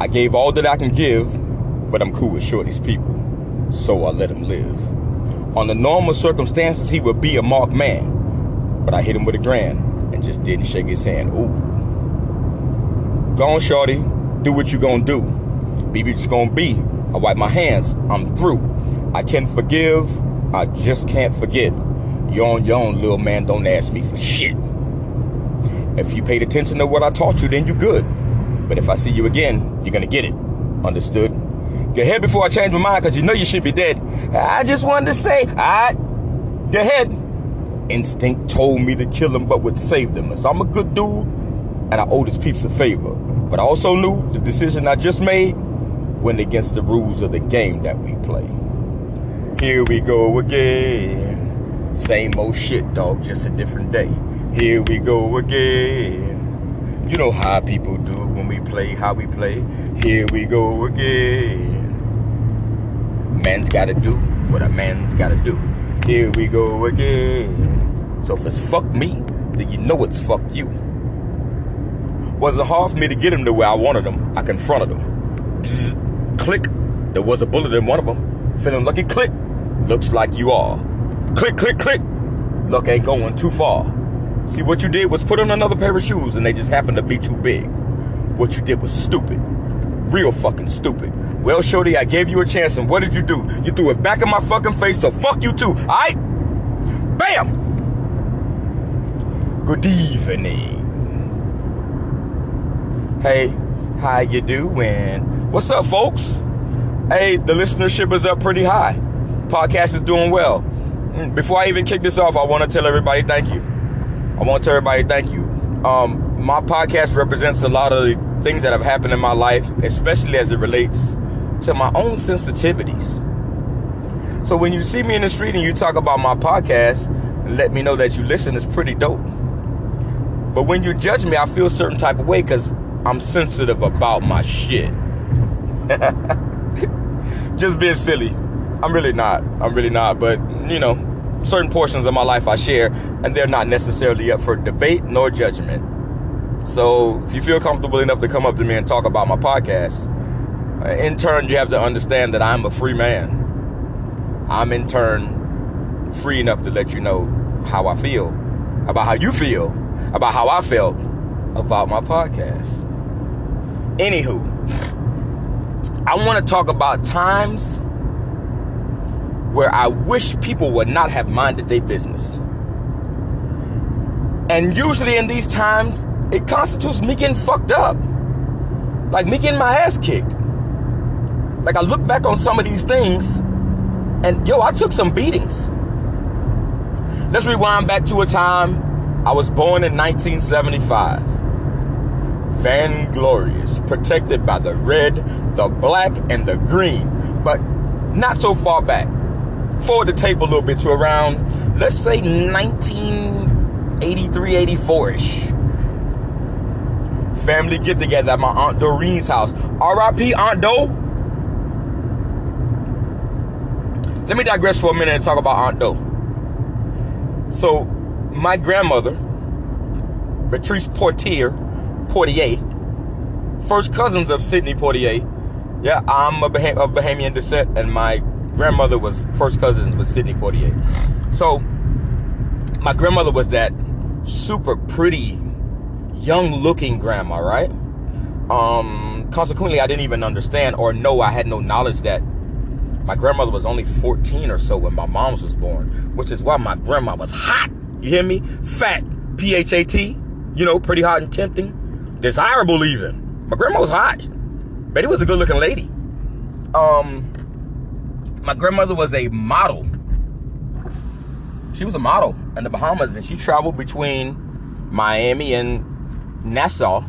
I gave all that I can give, but I'm cool with Shorty's people, so I let him live. On the normal circumstances, he would be a marked man, but I hit him with a grand and just didn't shake his hand. Ooh. Go on, Shorty, do what you gonna do. Be just gonna be. I wipe my hands, I'm through. I can forgive, I just can't forget. You're on your own, little man, don't ask me for shit. If you paid attention to what I taught you, then you're good. But if I see you again, you're gonna get it. Understood? Go ahead before I change my mind, cause you know you should be dead. I just wanted to say, I go ahead. Instinct told me to kill him, but would save them. As I'm a good dude, and I owe his peeps a favor. But I also knew the decision I just made went against the rules of the game that we play. Here we go again. Same old shit, dog, just a different day. Here we go again. You know how people do we play, how we play. Here we go again. Man's gotta do what a man's gotta do. Here we go again. So if it's fuck me, then you know it's fuck you. Wasn't hard for me to get him to where I wanted him. I confronted him. Click. There was a bullet in one of them. Feeling lucky, click. Looks like you are. Click, click, click. Luck ain't going too far. See, what you did was put on another pair of shoes and they just happened to be too big. What you did was stupid. Real fucking stupid. Well, Shorty, I gave you a chance and what did you do? You threw it back in my fucking face, so fuck you too, alright? Bam! Good evening. Hey, how you doing? What's up, folks? Hey, the listenership is up pretty high. Podcast is doing well. Mm, before I even kick this off, I want to tell everybody thank you. I want to tell everybody thank you. Um, my podcast represents a lot of things that have happened in my life, especially as it relates to my own sensitivities. So when you see me in the street and you talk about my podcast, let me know that you listen It's pretty dope. But when you judge me, I feel a certain type of way because I'm sensitive about my shit. Just being silly. I'm really not. I'm really not. But, you know, certain portions of my life I share, and they're not necessarily up for debate nor judgment. So if you feel comfortable enough to come up to me and talk about my podcast, uh, in turn, you have to understand that I'm a free man. I'm in turn free enough to let you know how I feel, about how you feel, about how I felt about my podcast. Anywho, I want to talk about times where I wish people would not have minded their business. And usually in these times, it constitutes me getting fucked up. Like me getting my ass kicked. Like I look back on some of these things and yo, I took some beatings. Let's rewind back to a time I was born in 1975. Vainglorious, protected by the red, the black, and the green. But not so far back forward the tape a little bit to around, let's say 1983, 84 ish. Family get together at my Aunt Doreen's house. RIP Aunt Doe. Let me digress for a minute and talk about Aunt Doe. So, my grandmother, Patrice Portier, Portier, first cousins of Sidney Poitier. Yeah, I'm of Bahamian descent, and my grandmother was first cousins with Sidney Poitier. So my grandmother was that super pretty, young looking grandma, right? Um, consequently, I didn't even understand or know I had no knowledge that my grandmother was only 14 or so when my mom's was born, which is why my grandma was hot. You hear me? Fat, P H A T, you know, pretty hot and tempting, desirable even. My grandma was hot. Betty was a good looking lady. Um, my grandmother was a model. She was a model in the Bahamas and she traveled between Miami and Nassau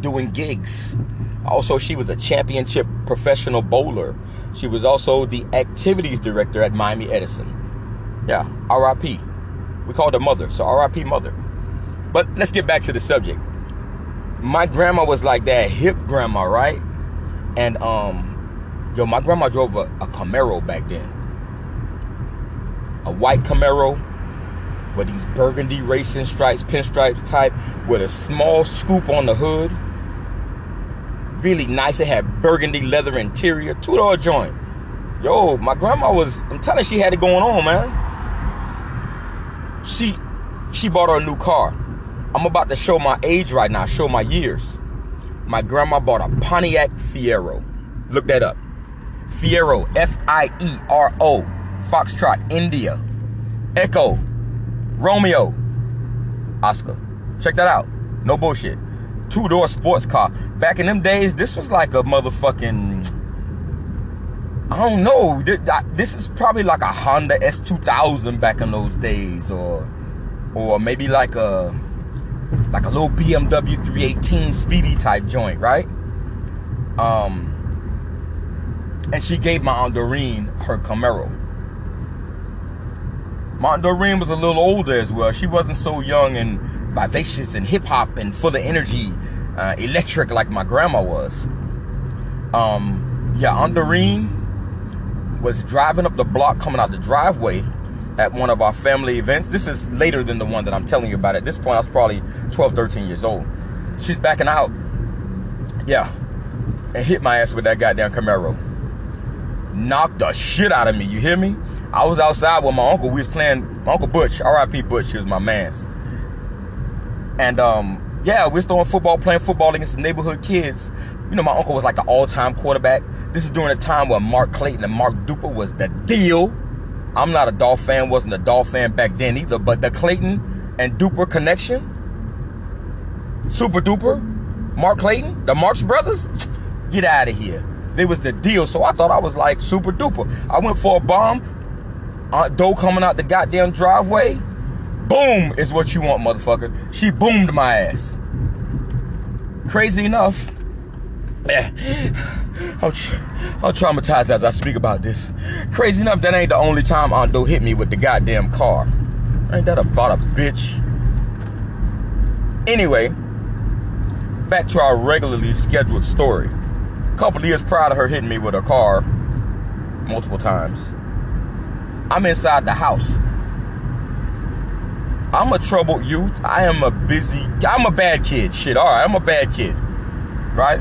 doing gigs. Also, she was a championship professional bowler. She was also the activities director at Miami Edison. Yeah, RIP. We called her mother, so RIP mother. But let's get back to the subject. My grandma was like that hip grandma, right? And um Yo, my grandma drove a, a Camaro back then. A white Camaro with these burgundy racing stripes, pinstripes type, with a small scoop on the hood. really nice. It had burgundy leather interior, two door joint. Yo, my grandma was, I'm telling you, she had it going on, man. She, she bought her a new car. I'm about to show my age right now, show my years. My grandma bought a Pontiac Fiero. Look that up. Fiero, F I E R O, Foxtrot, India, Echo, Romeo, Oscar. Check that out. No bullshit. Two door sports car. Back in them days, this was like a motherfucking. I don't know. This is probably like a Honda S2000 back in those days, or, or maybe like a, like a little BMW 318 Speedy type joint, right? Um, and she gave my Aunt Doreen her Camaro. Aunt Doreen was a little older as well. She wasn't so young and vivacious and hip hop and full of energy, uh, electric like my grandma was. Um, yeah, Aunt Doreen was driving up the block, coming out the driveway at one of our family events. This is later than the one that I'm telling you about. At this point, I was probably 12, 13 years old. She's backing out. Yeah. And hit my ass with that goddamn Camaro. Knocked the shit out of me. You hear me? I was outside with my uncle. We was playing my Uncle Butch, R.I.P. Butch, he was my man's. And um, yeah, we was throwing football, playing football against the neighborhood kids. You know, my uncle was like the all-time quarterback. This is during a time where Mark Clayton and Mark Duper was the deal. I'm not a Dolph fan, wasn't a Dolph fan back then either, but the Clayton and Duper connection, super duper, Mark Clayton, the Marx brothers, get out of here. They was the deal, so I thought I was like super duper. I went for a bomb, Uh, Aunt Doe coming out the goddamn driveway. Boom is what you want, motherfucker. She boomed my ass. Crazy enough, I'm, I'm traumatized as I speak about this. Crazy enough, that ain't the only time Aunt Doe hit me with the goddamn car. Ain't that about a bitch? Anyway, back to our regularly scheduled story. A couple years prior to her hitting me with a car multiple times, I'm inside the house I'm a troubled youth. I am a busy, I'm a bad kid. Shit, all right, I'm a bad kid. Right?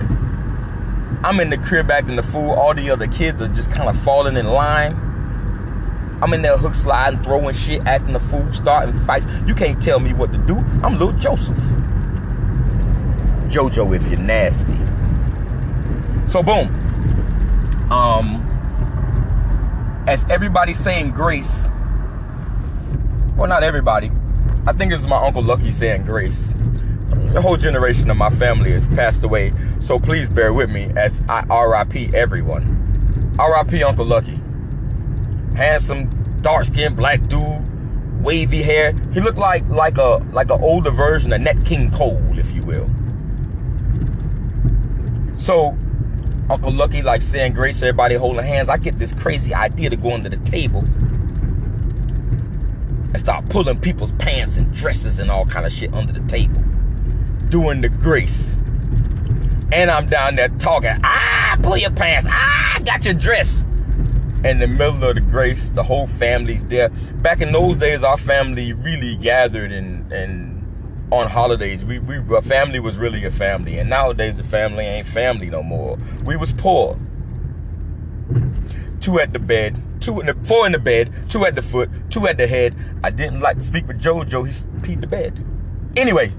I'm in the crib acting the fool. All the other kids are just kind of falling in line. I'm in there hook sliding, throwing shit, acting the fool, starting fights. You can't tell me what to do. I'm little Joseph. Jojo if you're nasty. So boom. Um as everybody's saying grace, well not everybody, I think it's my Uncle Lucky saying grace. The whole generation of my family has passed away, so please bear with me as I RIP everyone. RIP Uncle Lucky. Handsome, dark-skinned black dude, wavy hair. He looked like like a like an older version of Nat King Cole, if you will. So Uncle Lucky like saying grace, everybody holding hands. I get this crazy idea to go under the table and start pulling people's pants and dresses and all kind of shit under the table. Doing the grace. And I'm down there talking, ah, pull your pants, ah, got your dress. In the middle of the grace, the whole family's there. Back in those days, our family really gathered and and on holidays. We we a family was really a family, and nowadays the family ain't family no more. We was poor. Two at the bed, two in the four in the bed, two at the foot, two at the head. I didn't like to speak with JoJo. He peed the bed. Anyway,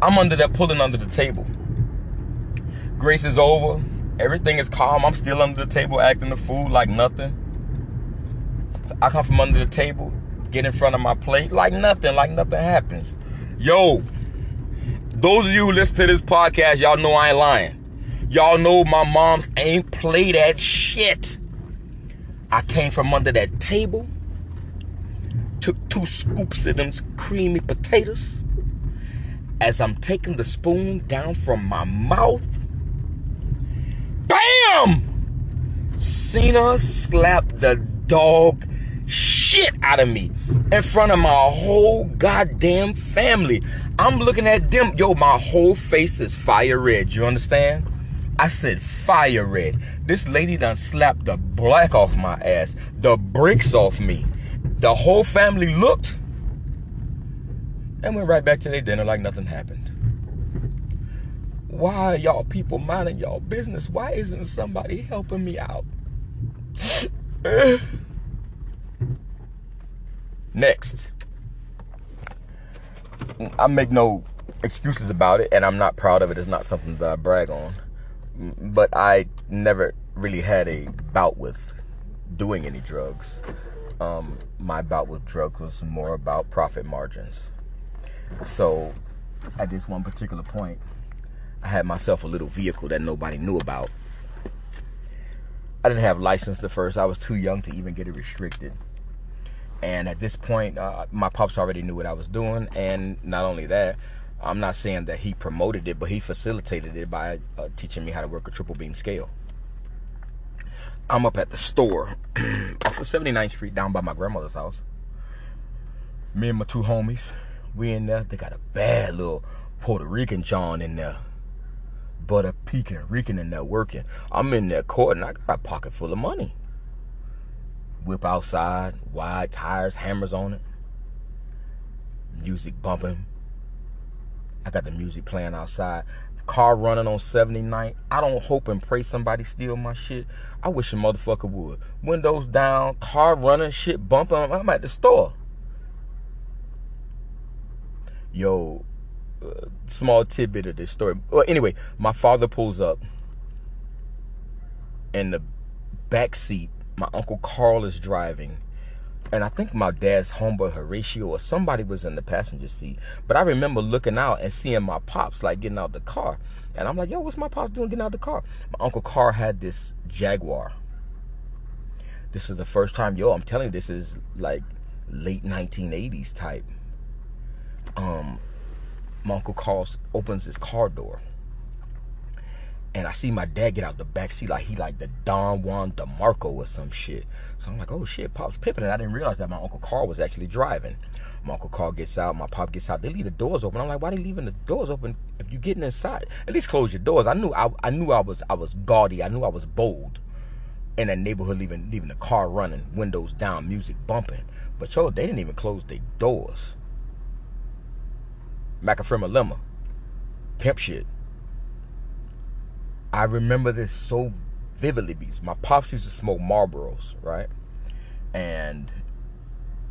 I'm under there pulling under the table. Grace is over. Everything is calm. I'm still under the table acting the fool like nothing. I come from under the table, get in front of my plate like nothing, like nothing happens. Yo, those of you who listen to this podcast, y'all know I ain't lying. Y'all know my moms ain't play that shit. I came from under that table, took two scoops of them creamy potatoes. As I'm taking the spoon down from my mouth, BAM! Cena slapped the dog shit out of me in front of my whole goddamn family. I'm looking at them. Yo, my whole face is fire red. You understand? I said fire red. This lady done slapped the black off my ass, the bricks off me. The whole family looked and went right back to their dinner like nothing happened. Why y'all people minding y'all business? Why isn't somebody helping me out? Next. I make no excuses about it, and I'm not proud of it. It's not something that I brag on. But I never really had a bout with doing any drugs. Um, my bout with drugs was more about profit margins. So, at this one particular point, I had myself a little vehicle that nobody knew about. I didn't have license at first. I was too young to even get it restricted. And at this point, uh, my pops already knew what I was doing. And not only that, I'm not saying that he promoted it, but he facilitated it by uh, teaching me how to work a triple beam scale. I'm up at the store off of 79th Street down by my grandmother's house. Me and my two homies, we in there. They got a bad little Puerto Rican John in there. Butter peeking, reeking in there working. I'm in there court and I got a pocket full of money whip outside, wide tires, hammers on it, music bumping. I got the music playing outside. Car running on 79. I don't hope and pray somebody steal my shit. I wish a motherfucker would. Windows down, car running, shit bumping. I'm at the store. Yo, uh, small tidbit of this story. Well, anyway, my father pulls up in the back seat my uncle Carl is driving. And I think my dad's homeboy Horatio or somebody was in the passenger seat. But I remember looking out and seeing my pops like getting out the car. And I'm like, yo, what's my pops doing getting out the car? My uncle Carl had this Jaguar. This is the first time, yo, I'm telling you, this is like late 1980s type. Um, my uncle Carl opens his car door and I see my dad get out the back seat like he like the Don Juan DeMarco or some shit. So I'm like, oh shit, Pop's pipping. And I didn't realize that my Uncle Carl was actually driving. My Uncle Carl gets out, my pop gets out. They leave the doors open. I'm like, why they leaving the doors open if you getting inside? At least close your doors. I knew I, I knew I was I was gaudy. I knew I was bold in that neighborhood leaving leaving the car running, windows down, music bumping. But yo, they didn't even close their doors. Macafrema Lemma. Pimp shit. I remember this so vividly because my pops used to smoke Marlboros, right? And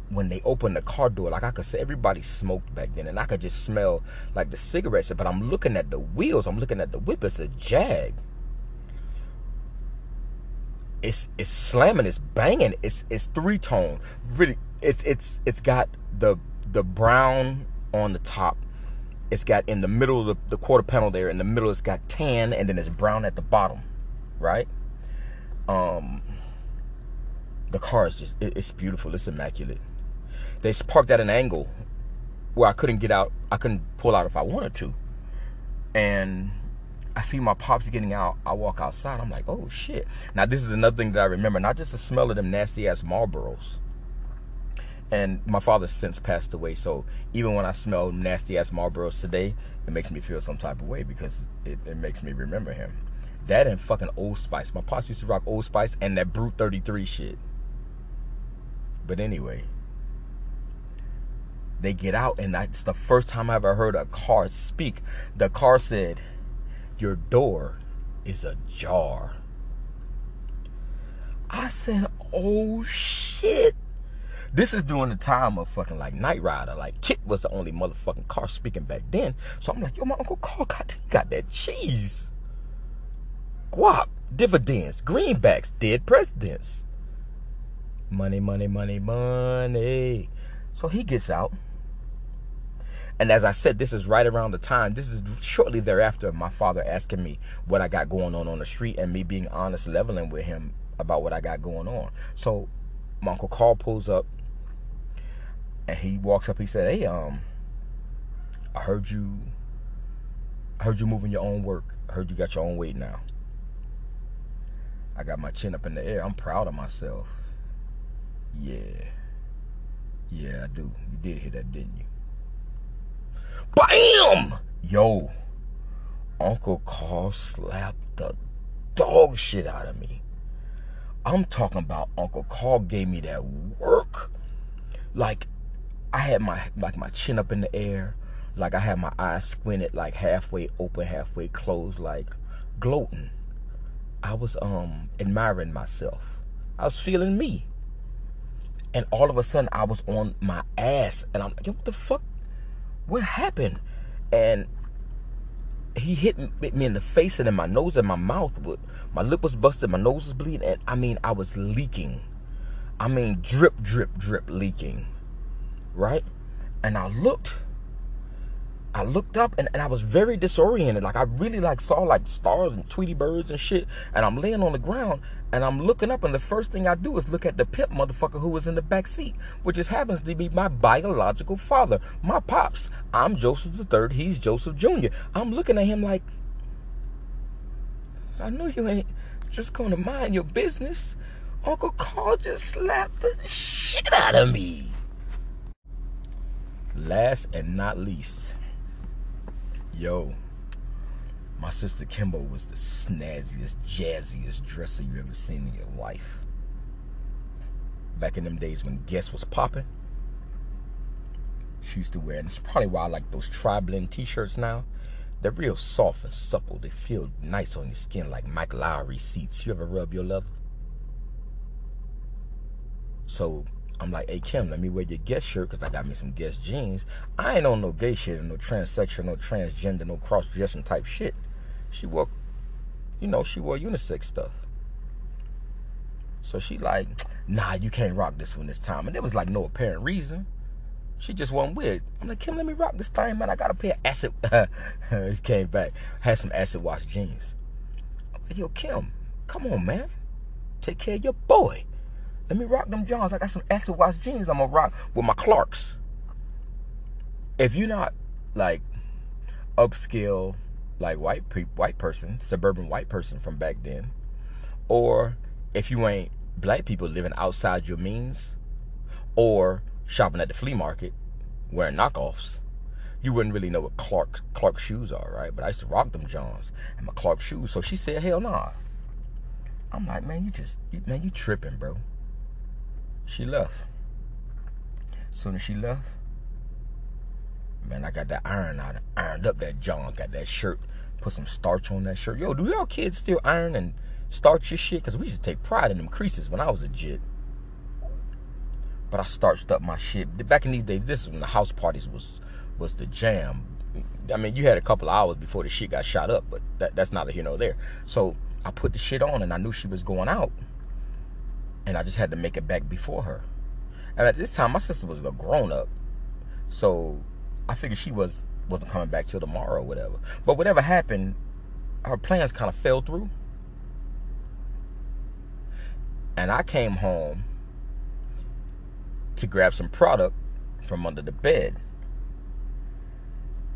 when they opened the car door, like I could say, everybody smoked back then, and I could just smell like the cigarettes. But I'm looking at the wheels, I'm looking at the whip. It's a Jag. It's it's slamming, it's banging. It's it's three tone. Really, it's it's it's got the the brown on the top it's got in the middle of the, the quarter panel there in the middle it's got tan and then it's brown at the bottom right um the car is just it, it's beautiful it's immaculate they parked at an angle where i couldn't get out i couldn't pull out if i wanted to and I see my pops getting out. I walk outside. I'm like, oh shit. Now this is another thing that I remember. Not just the smell of them nasty ass Marlboros, and my father since passed away, so even when I smell nasty ass Marlboros today, it makes me feel some type of way because it, it makes me remember him. That and fucking Old Spice. My pops used to rock Old Spice and that Brut 33 shit. But anyway, they get out, and that's the first time I ever heard a car speak. The car said, Your door is ajar. I said, Oh shit. This is during the time of fucking like Knight Rider. Like KITT was the only motherfucking car speaking back then. So I'm like, yo, my Uncle Carl got, got that cheese. Guap, dividends, greenbacks, dead presidents. Money, money, money, money. So he gets out. And as I said, this is right around the time, this is shortly thereafter, my father asking me what I got going on on the street and me being honest, leveling with him about what I got going on. So my Uncle Carl pulls up and he walks up. He said, "Hey, um, I heard you. I heard you moving your own work. I heard you got your own weight now. I got my chin up in the air. I'm proud of myself. Yeah, yeah, I do. You did hear that, didn't you? Bam! Yo, Uncle Carl slapped the dog shit out of me. I'm talking about Uncle Carl gave me that work. Like I had my like my chin up in the air, like I had my eyes squinted, like halfway open, halfway closed, like gloating. I was um admiring myself. I was feeling me. And all of a sudden I was on my ass and I'm like, yo, what the fuck? What happened? And he hit me in the face and in my nose and my mouth. My lip was busted, my nose was bleeding, and I mean I was leaking. I mean drip, drip, drip leaking. Right? And I looked I looked up and, and I was very disoriented. Like I really like saw like stars and Tweety birds and shit. And I'm laying on the ground and I'm looking up and the first thing I do is look at the pimp motherfucker who was in the back seat, which just happens to be my biological father, my pops. I'm Joseph the third. He's Joseph Jr. I'm looking at him like, I know you ain't just gonna mind your business. Uncle Carl just slapped the shit out of me. Last and not least Yo, my sister Kimbo was the snazziest, jazziest dresser you ever seen in your life. Back in them days when Guess was popping, she used to wear, and it's probably why I like those tri-blend t-shirts now. They're real soft and supple. They feel nice on your skin like Mike Lowrey seats. You ever rub your leather? So I'm like, hey Kim, let me wear your Guess shirt because I got me some Guess jeans. I ain't on no gay shit or no transsexual, no transgender, no cross dressing type shit. She wore, you know, she wore unisex stuff. So she like, nah, you can't rock this one this time. And there was like no apparent reason. She just wasn't weird. I'm like, Kim, let me rock this thing, man. I got a pair of acid. it came back. Had some acid wash jeans. I'm like, yo, Kim, come on, man. Take care of your boy. Let me rock them Johns. I got some acid wash jeans I'm gonna rock with my Clarks. If you're not like upscale, like white pe- white person, suburban white person from back then, or if you ain't black people living outside your means, or shopping at the flea market wearing knockoffs, you wouldn't really know what Clark Clark shoes are, right? But I used to rock them Johns and my Clark shoes. So she said, "Hell nah." I'm like, man, you just, you, man, you tripping, bro. She left. Soon as she left, man, I got that iron out, ironed up that John, got that shirt, put some starch on that shirt. Yo, do y'all kids still iron and starch your shit? Because we used to take pride in them creases when I was a jit. But I starched up my shit. Back in these days, this is when the house parties was was the jam. I mean, you had a couple hours before the shit got shot up, but that, that's neither here nor there. So I put the shit on and I knew she was going out and I just had to make it back before her. And at this time, my sister was a grown up, so I figured she was wasn't coming back till tomorrow or whatever. But whatever happened, her plans kind of fell through, and I came home to grab some product from under the bed.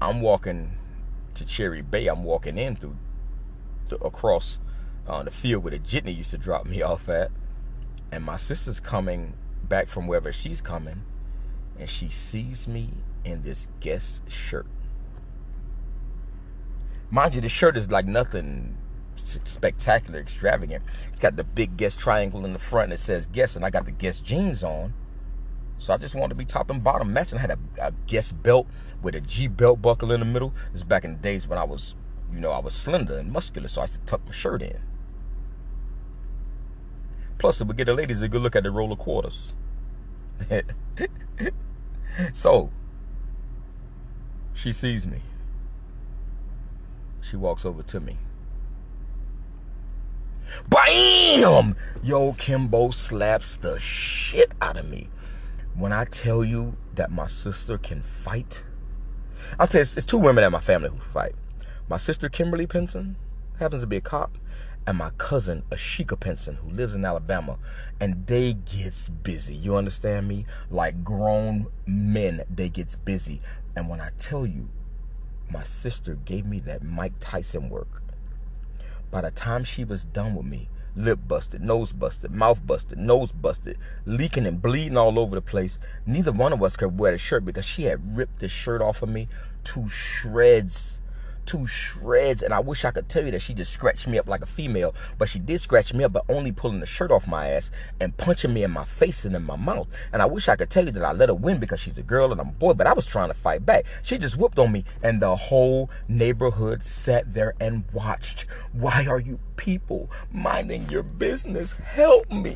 I'm walking to Cherry Bay. I'm walking in through the, across uh, the field where the jitney used to drop me off at and my sister's coming back from wherever she's coming and she sees me in this Guess shirt. Mind you the shirt is like nothing spectacular extravagant. It's got the big Guess triangle in the front and it says Guess, and i got the Guess jeans on. So i just wanted to be top and bottom matching. I had a, a Guess belt with a g belt buckle in the middle. This back in the days when i was you know i was slender and muscular so i used to tuck my shirt in Plus, it would get the ladies a good look at the roll of quarters. so, she sees me. She walks over to me. BAM! Yo, Kimbo slaps the shit out of me. When I tell you that my sister can fight, I'll tell you, it's, it's two women in my family who fight. My sister, Kimberly Pinson, happens to be a cop and my cousin Ashika Pinson, who lives in Alabama, and they gets busy. You understand me? Like grown men, they gets busy. And when I tell you, my sister gave me that Mike Tyson work. By the time she was done with me, lip busted, nose busted, mouth busted, nose busted, leaking and bleeding all over the place. Neither one of us could wear the shirt because she had ripped the shirt off of me to shreds to shreds. And I wish I could tell you that she just scratched me up like a female, but she did scratch me up, but only pulling the shirt off my ass and punching me in my face and in my mouth. And I wish I could tell you that I let her win because she's a girl and I'm a boy, but I was trying to fight back. She just whooped on me, and the whole neighborhood sat there and watched. Why are you people minding your business? Help me.